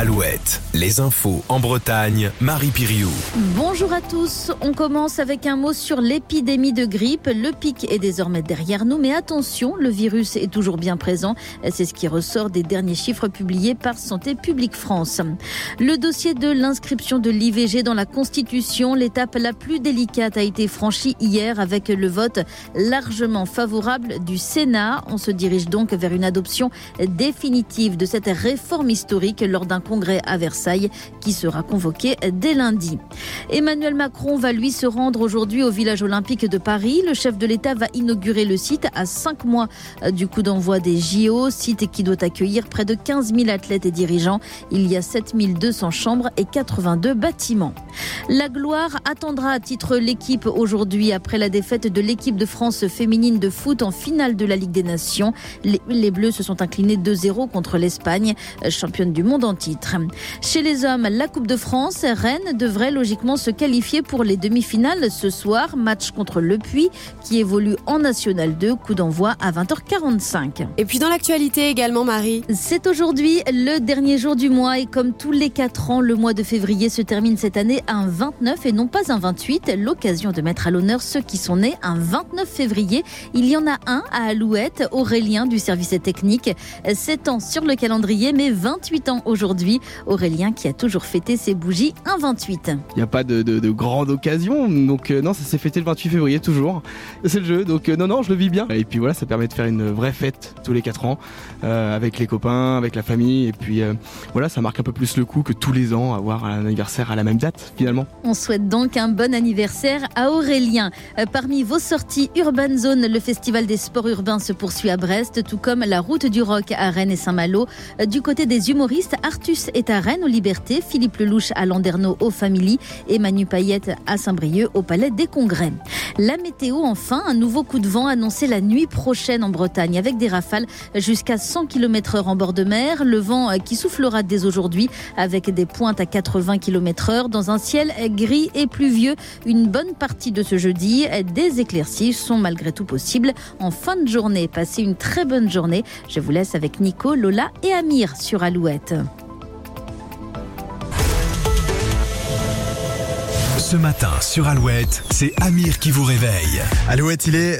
Alouette, les infos en Bretagne, Marie Piriou. Bonjour à tous. On commence avec un mot sur l'épidémie de grippe. Le pic est désormais derrière nous, mais attention, le virus est toujours bien présent. C'est ce qui ressort des derniers chiffres publiés par Santé publique France. Le dossier de l'inscription de l'IVG dans la Constitution, l'étape la plus délicate a été franchie hier avec le vote largement favorable du Sénat. On se dirige donc vers une adoption définitive de cette réforme historique lors d'un congrès à Versailles qui sera convoqué dès lundi. Emmanuel Macron va lui se rendre aujourd'hui au village olympique de Paris. Le chef de l'État va inaugurer le site à cinq mois du coup d'envoi des JO, site qui doit accueillir près de 15 000 athlètes et dirigeants. Il y a 7 200 chambres et 82 bâtiments. La gloire attendra à titre l'équipe aujourd'hui après la défaite de l'équipe de France féminine de foot en finale de la Ligue des Nations. Les, Bleus se sont inclinés 2-0 contre l'Espagne, championne du monde en titre. Chez les hommes, la Coupe de France, Rennes devrait logiquement se qualifier pour les demi-finales ce soir. Match contre Le Puy qui évolue en National 2. Coup d'envoi à 20h45. Et puis dans l'actualité également, Marie. C'est aujourd'hui le dernier jour du mois et comme tous les 4 ans, le mois de février se termine cette année un 29 et non pas un 28. L'occasion de mettre à l'honneur ceux qui sont nés un 29 février. Il y en a un à Alouette, Aurélien du service technique. 7 ans sur le calendrier, mais 28 ans aujourd'hui. Aurélien qui a toujours fêté ses bougies un 28. Il n'y a pas de, de, de, grande occasion, donc euh, non, ça s'est fêté le 28 février toujours. C'est le jeu, donc euh, non, non, je le vis bien. Et puis voilà, ça permet de faire une vraie fête tous les 4 ans, euh, avec les copains, avec la famille, et puis voilà, ça marque un peu plus le coup que tous les ans avoir un anniversaire à la même date finalement. On souhaite donc un bon anniversaire à Aurélien. Parmi vos sorties Urban Zone, le festival des sports urbains se poursuit à Brest, tout comme la route du rock à Rennes et Saint-Malo. Du côté des humoristes, Artus est à Rennes aux Libertés, Philippe Lelouch à Landerneau aux Familles et Manu Payette à Saint-Brieuc au Palais des Congrès. La météo, enfin, un nouveau coup de vent annoncé la nuit prochaine en Bretagne avec des rafales jusqu'à 100 km heure en bord de mer. Le vent qui soufflera dès aujourd'hui avec des pointes à 80 km heure dans un ciel gris et pluvieux une bonne partie de ce jeudi. Des éclaircies sont malgré tout possibles en fin de journée. Passez une très bonne journée. Je vous laisse avec Nico, Lola et Amir sur Alouette. Ce matin sur Alouette, c'est Amir qui vous réveille. Alouette, il est